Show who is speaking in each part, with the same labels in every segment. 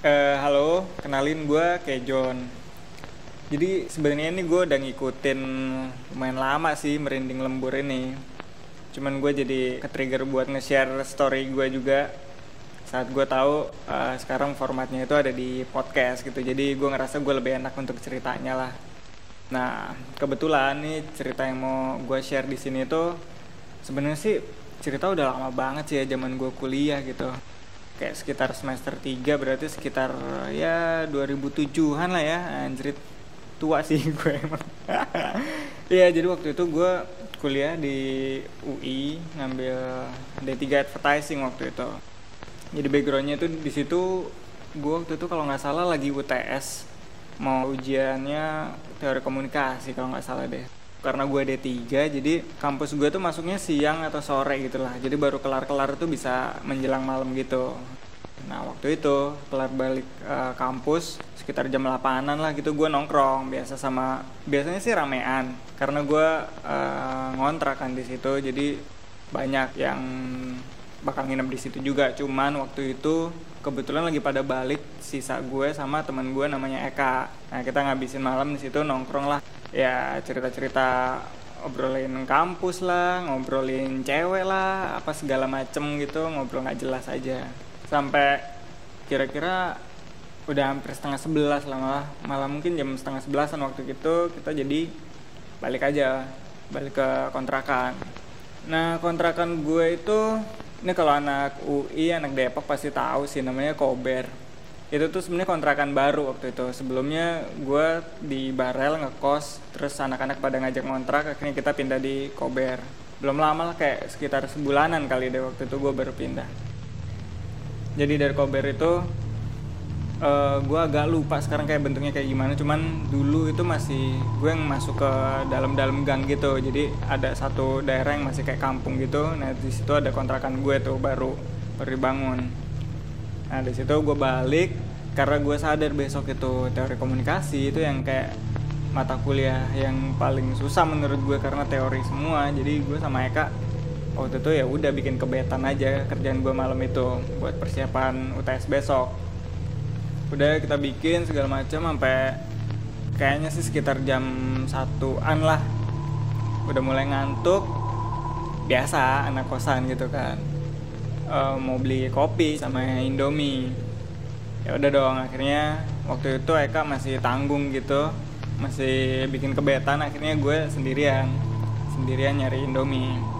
Speaker 1: Eh, halo, kenalin gue Kejon. Jadi sebenarnya ini gue udah ngikutin lumayan lama sih merinding lembur ini. Cuman gue jadi ke-trigger buat nge-share story gue juga saat gue tahu eh, sekarang formatnya itu ada di podcast gitu. Jadi gue ngerasa gue lebih enak untuk ceritanya lah. Nah, kebetulan nih cerita yang mau gue share di sini tuh sebenarnya sih cerita udah lama banget sih ya zaman gue kuliah gitu kayak sekitar semester 3 berarti sekitar ya 2007-an lah ya anjrit. Tua sih gue emang. Iya jadi waktu itu gue kuliah di UI ngambil D3 advertising waktu itu. Jadi backgroundnya itu di situ gue waktu itu kalau nggak salah lagi UTS mau ujiannya teori komunikasi kalau nggak salah deh karena gue D3 jadi kampus gue tuh masuknya siang atau sore gitu lah jadi baru kelar-kelar tuh bisa menjelang malam gitu. Nah waktu itu kelar balik uh, kampus sekitar jam 8an lah gitu gue nongkrong. Biasa sama biasanya sih ramean karena gue uh, ngontrak kan di situ jadi banyak yang bakal nginep di situ juga. Cuman waktu itu kebetulan lagi pada balik sisa gue sama teman gue namanya Eka. Nah kita ngabisin malam di situ nongkrong lah. Ya cerita-cerita obrolin kampus lah ngobrolin cewek lah apa segala macem gitu ngobrol nggak jelas aja. Sampai kira-kira udah hampir setengah sebelas lah malah. Malah mungkin jam setengah sebelasan waktu itu kita jadi balik aja balik ke kontrakan. Nah kontrakan gue itu ini kalau anak UI anak Depok pasti tahu sih namanya Kober. Itu tuh sebenarnya kontrakan baru waktu itu. Sebelumnya gue di Barel ngekos terus anak-anak pada ngajak ngontrak akhirnya kita pindah di Kober. Belum lama lah kayak sekitar sebulanan kali deh waktu itu gue baru pindah. Jadi dari Kober itu uh, gue agak lupa sekarang kayak bentuknya kayak gimana. Cuman dulu itu masih gue yang masuk ke dalam-dalam gang gitu. Jadi ada satu daerah yang masih kayak kampung gitu. Nah di situ ada kontrakan gue tuh baru baru dibangun. Nah di situ gue balik karena gue sadar besok itu teori komunikasi itu yang kayak mata kuliah yang paling susah menurut gue karena teori semua. Jadi gue sama Eka waktu itu ya udah bikin kebetan aja kerjaan gue malam itu buat persiapan UTS besok udah kita bikin segala macam sampai kayaknya sih sekitar jam satuan lah. Udah mulai ngantuk. Biasa anak kosan gitu kan. Uh, mau beli kopi sama Indomie. Ya udah dong akhirnya waktu itu Eka masih tanggung gitu. Masih bikin kebetan akhirnya gue sendirian. Sendirian nyari Indomie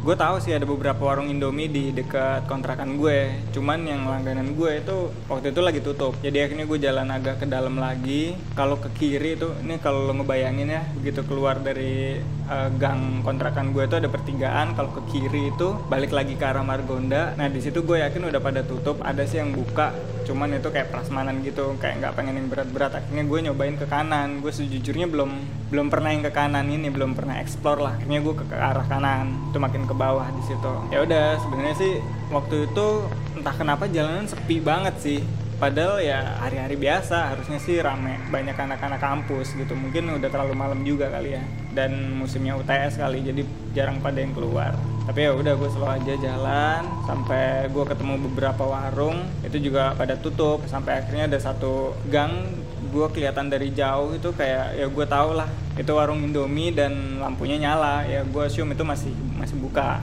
Speaker 1: gue tahu sih ada beberapa warung Indomie di dekat kontrakan gue. Cuman yang langganan gue itu waktu itu lagi tutup. Jadi akhirnya gue jalan agak ke dalam lagi. Kalau ke kiri itu ini kalau lo ngebayangin ya begitu keluar dari uh, gang kontrakan gue itu ada pertigaan kalau ke kiri itu balik lagi ke arah Margonda. Nah di situ gue yakin udah pada tutup ada sih yang buka cuman itu kayak prasmanan gitu kayak nggak pengen yang berat-berat. Akhirnya gue nyobain ke kanan. Gue sejujurnya belum belum pernah yang ke kanan ini belum pernah explore lah. Akhirnya gue ke, ke arah kanan itu makin ke bawah di situ. Ya udah sebenarnya sih waktu itu entah kenapa jalanan sepi banget sih padahal ya hari-hari biasa harusnya sih rame banyak anak-anak kampus gitu. Mungkin udah terlalu malam juga kali ya dan musimnya UTS kali jadi jarang pada yang keluar. Tapi ya udah gue selalu aja jalan sampai gue ketemu beberapa warung itu juga pada tutup. Sampai akhirnya ada satu gang gue kelihatan dari jauh itu kayak ya gue tau lah itu warung Indomie dan lampunya nyala. Ya gue assume itu masih masih buka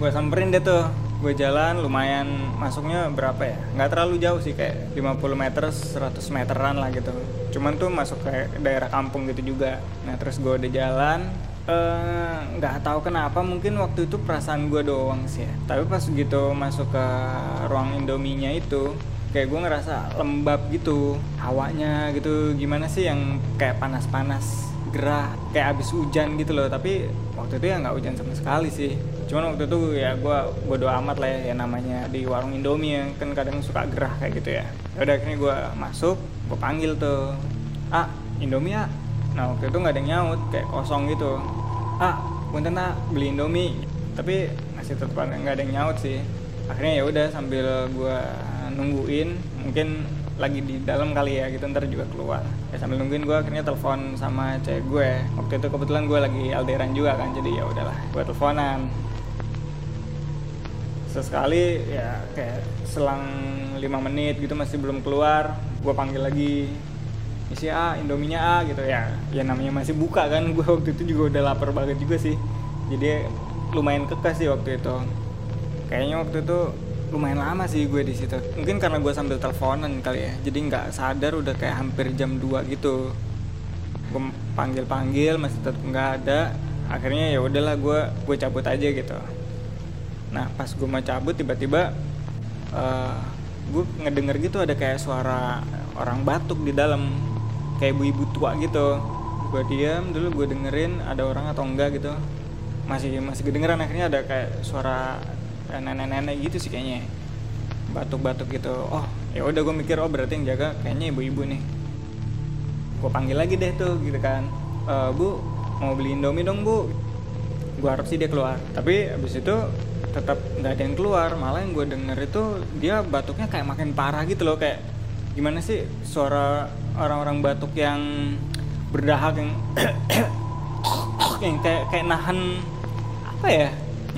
Speaker 1: gue samperin deh tuh. Gue jalan lumayan. Masuknya berapa ya? Nggak terlalu jauh sih kayak 50 meter 100 meteran lah gitu. Cuman tuh masuk ke daerah kampung gitu juga. Nah terus gue udah jalan nggak uh, tahu kenapa mungkin waktu itu perasaan gue doang sih ya. tapi pas gitu masuk ke ruang indominya itu kayak gue ngerasa lembab gitu hawanya gitu. Gimana sih yang kayak panas-panas gerah kayak abis hujan gitu loh. Tapi waktu itu ya nggak hujan sama sekali sih cuman waktu itu ya gue bodo amat lah ya, ya namanya di warung Indomie yang kan kadang suka gerah kayak gitu ya, ya udah akhirnya gue masuk gue panggil tuh ah Indomie ya nah waktu itu nggak ada yang nyaut kayak kosong gitu. Ah punten ah beli Indomie. Tapi masih tetap nggak ada yang nyaut sih. Akhirnya ya udah sambil gue nungguin mungkin lagi di dalam kali ya gitu ntar juga keluar. Ya sambil nungguin gue akhirnya telepon sama cewek gue. Waktu itu kebetulan gue lagi alderan juga kan jadi ya udahlah gue teleponan sesekali ya kayak selang lima menit gitu masih belum keluar gue panggil lagi isi A indominya A gitu. Ya ya namanya masih buka kan gue waktu itu juga udah lapar banget juga sih. Jadi lumayan kekeh sih waktu itu. Kayaknya waktu itu lumayan lama sih gue di situ. Mungkin karena gue sambil teleponan kali ya jadi nggak sadar udah kayak hampir jam 2 gitu. Gue panggil panggil masih tetap nggak ada. Akhirnya ya udahlah gue gue cabut aja gitu nah pas gue mau cabut tiba-tiba uh, eh, gue ngedenger gitu ada kayak suara orang batuk di dalam. Kayak ibu-ibu tua gitu. Gue diam dulu gue dengerin ada orang atau enggak gitu. Masih masih kedengeran akhirnya ada kayak suara nenek-nenek gitu sih kayaknya. Batuk-batuk gitu. Oh ya udah gue mikir oh berarti yang jaga kayaknya ibu-ibu nih. Gue panggil lagi deh tuh gitu kan. E, bu mau beli indomie dong bu. Gue harap sih dia keluar. Tapi abis itu tetap nggak ada yang keluar. Malah yang gue denger itu dia batuknya kayak makin parah gitu loh kayak gimana sih suara orang-orang batuk yang berdahak yang yang kayak kayak nahan apa ya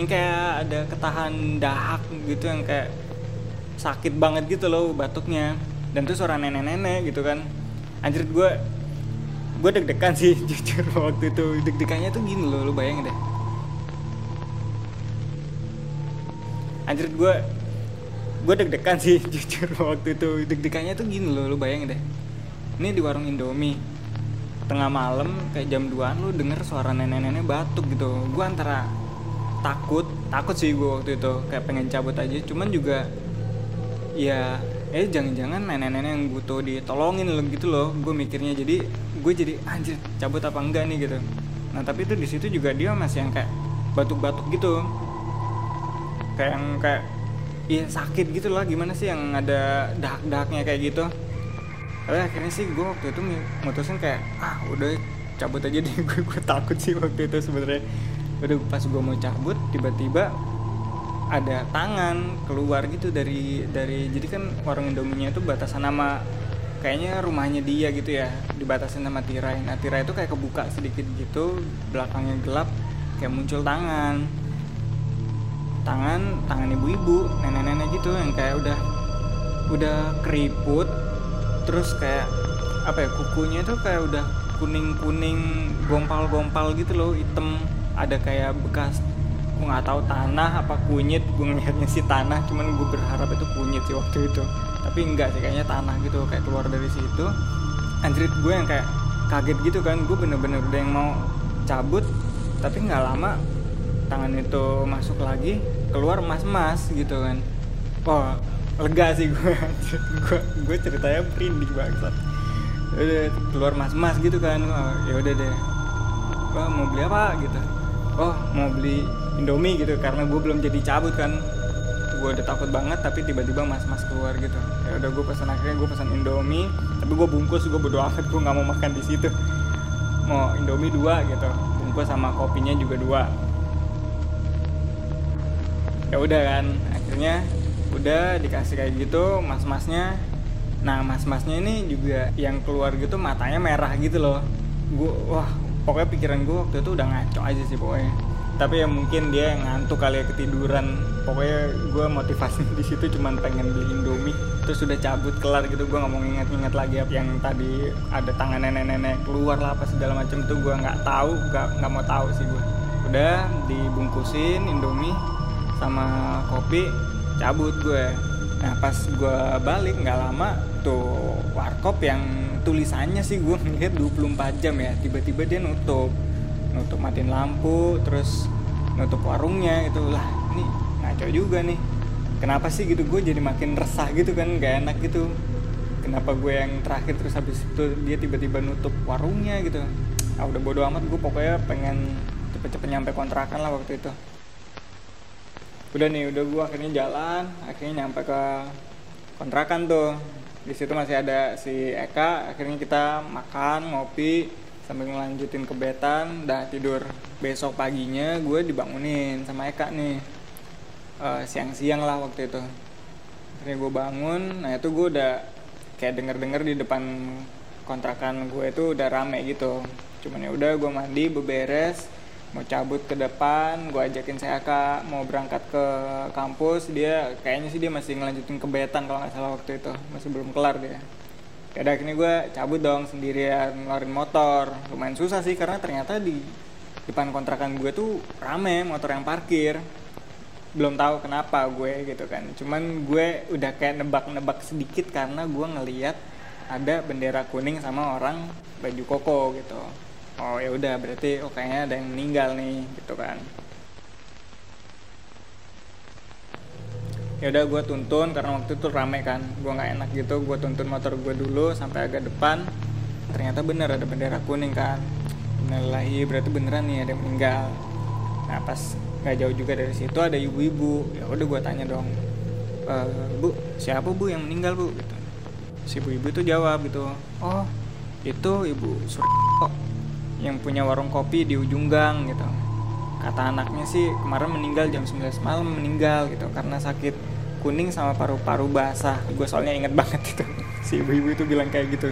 Speaker 1: yang kayak ada ketahan dahak gitu yang kayak sakit banget gitu loh batuknya. Dan tuh suara nenek-nenek gitu kan. Anjir gue gue deg-degan sih jujur waktu itu. Deg-degannya tuh gini loh lo bayangin deh anjir gue gue deg-degan sih jujur waktu itu. Deg-degannya tuh gini loh lu bayangin deh. Ini di warung Indomie. Tengah malam kayak jam 2an lu denger suara nenek-nenek batuk gitu. Gue antara takut takut sih gue waktu itu. Kayak pengen cabut aja. Cuman juga ya eh jangan-jangan nenek-nenek yang butuh ditolongin lo gitu loh. Gue mikirnya jadi gue jadi anjir cabut apa enggak nih? gitu. Nah tapi itu di situ juga dia masih yang kayak batuk-batuk gitu kayak yang kayak iya sakit gitu lah gimana sih yang ada dahak-dahaknya kayak gitu. Tapi akhirnya sih gue waktu itu mutusin kayak ah udah cabut aja deh. Gue gue takut sih waktu itu sebenarnya. Udah pas gue mau cabut tiba-tiba ada tangan keluar gitu dari dari jadi kan warung Indominya itu batasan nama kayaknya rumahnya dia gitu ya dibatasin sama tirai. Nah tirai itu kayak kebuka sedikit gitu belakangnya gelap kayak muncul tangan tangan tangan ibu-ibu nenek-nenek gitu yang kayak udah udah keriput terus kayak apa ya kukunya itu kayak udah kuning-kuning gompal-gompal gitu loh hitam. Ada kayak bekas gue nggak tahu tanah apa kunyit gue ngeliatnya sih tanah cuman gue berharap itu kunyit sih waktu itu. Tapi enggak sih kayaknya tanah gitu kayak keluar dari situ. Anjrit gue yang kayak kaget gitu kan gue bener-bener udah yang mau cabut tapi nggak lama tangan itu masuk lagi keluar emas-emas gitu kan. Oh lega sih gue gue gue ceritanya merinding banget udah keluar emas-emas gitu kan. Oh, ya udah deh. Oh, mau beli apa gitu. Oh mau beli Indomie gitu karena gue belum jadi cabut kan. Gue udah takut banget tapi tiba-tiba mas-mas keluar gitu. Ya udah gue pesan akhirnya gue pesan Indomie tapi gue bungkus gue berdoa amat gue nggak mau makan di situ. Mau Indomie dua gitu bungkus sama kopinya juga dua ya udah kan akhirnya udah dikasih kayak gitu mas-masnya. Nah mas-masnya ini juga yang keluar gitu matanya merah gitu loh. Gue wah pokoknya pikiran gue waktu itu udah ngaco aja sih pokoknya. Tapi ya mungkin dia yang ngantuk kali ya ketiduran. Pokoknya gue motivasi di situ cuma pengen beli indomie. Terus sudah cabut kelar gitu gue nggak mau ingat-ingat lagi apa yang tadi ada tangan nenek-nenek keluar lah apa segala macam tuh gue nggak tahu nggak nggak mau tahu sih gue udah dibungkusin indomie sama kopi cabut gue. Nah pas gue balik nggak lama tuh warkop yang tulisannya sih gue ngeliat 24 jam ya tiba-tiba dia nutup. Nutup matiin lampu terus nutup warungnya gitu. Lah ini ngaco juga nih. Kenapa sih gitu? Gue jadi makin resah gitu kan gak enak gitu. Kenapa gue yang terakhir terus habis itu dia tiba-tiba nutup warungnya gitu? Ah udah bodo amat gue pokoknya pengen cepet-cepet nyampe kontrakan lah waktu itu udah nih udah gue akhirnya jalan akhirnya nyampe ke kontrakan tuh. Di situ masih ada si Eka akhirnya kita makan ngopi sambil ngelanjutin ke betan dah tidur. Besok paginya gue dibangunin sama Eka nih. Uh, siang-siang lah waktu itu. Akhirnya gue bangun nah itu gue udah kayak denger-denger di depan kontrakan gue itu udah rame gitu. Cuman ya udah gue mandi beberes mau cabut ke depan gue ajakin saya kak mau berangkat ke kampus. Dia kayaknya sih dia masih ngelanjutin ke Betan kalau nggak salah waktu itu. Masih belum kelar dia. Ya akhirnya gue cabut dong sendirian ngeluarin motor. Lumayan susah sih karena ternyata di depan kontrakan gue tuh rame motor yang parkir. Belum tahu kenapa gue gitu kan. Cuman gue udah kayak nebak-nebak sedikit karena gue ngeliat ada bendera kuning sama orang baju koko gitu oh ya udah berarti oh kayaknya ada yang meninggal nih gitu kan. Ya udah gue tuntun karena waktu itu rame kan. Gue nggak enak gitu gue tuntun motor gue dulu sampai agak depan. Ternyata bener ada bendera kuning kan. Innalillahi berarti beneran nih ada yang meninggal. Nah pas nggak jauh juga dari situ ada ibu-ibu. Ya udah gue tanya dong e, bu siapa bu yang meninggal bu? Gitu. Si ibu-ibu itu jawab gitu oh itu ibu Suryo yang punya warung kopi di ujung gang gitu. Kata anaknya sih kemarin meninggal jam 19 malam meninggal gitu. Karena sakit kuning sama paru-paru basah. Gue soalnya inget banget itu. Si ibu-ibu itu bilang kayak gitu.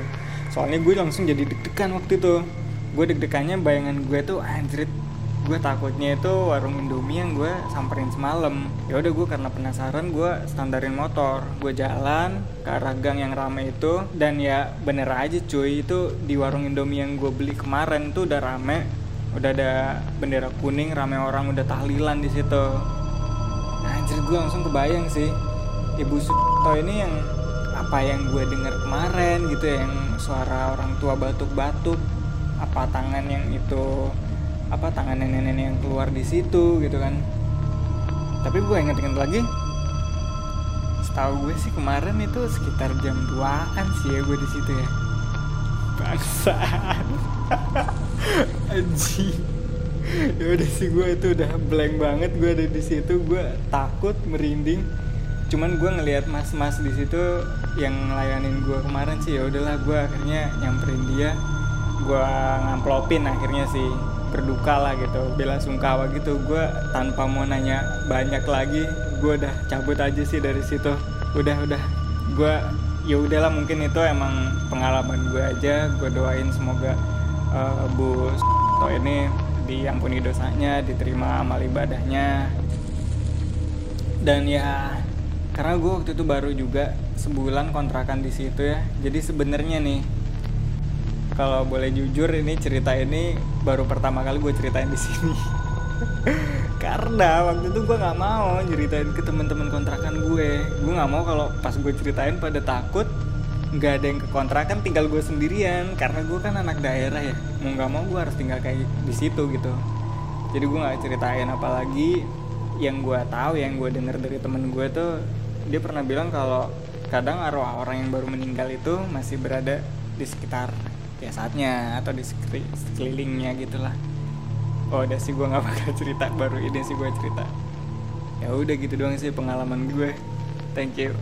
Speaker 1: Soalnya gue langsung jadi deg-degan waktu itu. Gue deg-degannya bayangan gue tuh anjrit gue takutnya itu warung Indomie yang gue samperin semalam. Ya udah gue karena penasaran gue standarin motor. Gue jalan ke arah gang yang rame itu dan ya bener aja cuy itu di warung Indomie yang gue beli kemarin tuh udah rame. Udah ada bendera kuning rame orang udah tahlilan di situ. Nah, anjir gue langsung kebayang sih ibu Suto ini yang apa yang gue dengar kemarin gitu ya yang suara orang tua batuk-batuk apa tangan yang itu apa tangan nenek-nenek yang keluar di situ gitu kan. Tapi gue inget-inget lagi setahu gue sih kemarin itu sekitar jam 2an sih ya gue di situ ya. Bangsat. Anjing. Ya udah sih gue itu udah blank banget gue ada di situ. Gue takut merinding. Cuman gue ngelihat mas-mas di situ yang ngelayanin gue kemarin sih ya udahlah gue akhirnya nyamperin dia. Gue ngamplopin akhirnya sih berduka lah gitu bela sungkawa gitu. Gue tanpa mau nanya banyak lagi gue udah cabut aja sih dari situ. Udah udah. Gue ya udahlah mungkin itu emang pengalaman gue aja. Gue doain semoga uh, Bu to ini diampuni dosanya diterima amal ibadahnya. Dan ya karena gue waktu itu baru juga sebulan kontrakan di situ ya. Jadi sebenarnya nih kalau boleh jujur ini cerita ini baru pertama kali gue ceritain di sini. Karena waktu itu gue nggak mau ceritain ke teman-teman kontrakan gue. Gue nggak mau kalau pas gue ceritain pada takut nggak ada yang ke kontrakan tinggal gue sendirian. Karena gue kan anak daerah ya mau nggak mau gue harus tinggal kayak di situ gitu. Jadi gue nggak ceritain apalagi yang gue tahu yang gue denger dari temen gue tuh dia pernah bilang kalau kadang arwah orang yang baru meninggal itu masih berada di sekitar ya saatnya atau di sekelilingnya gitulah. Oh udah sih gue nggak bakal cerita. Baru ini sih gue cerita. Ya udah gitu doang sih pengalaman gue. Thank you